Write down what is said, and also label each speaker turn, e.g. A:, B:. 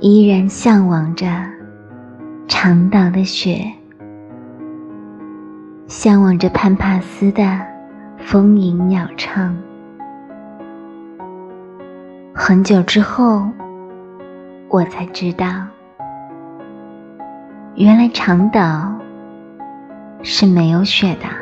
A: 依然向往着长岛的雪，向往着潘帕斯的风吟鸟唱。很久之后，我才知道，原来长岛是没有雪的。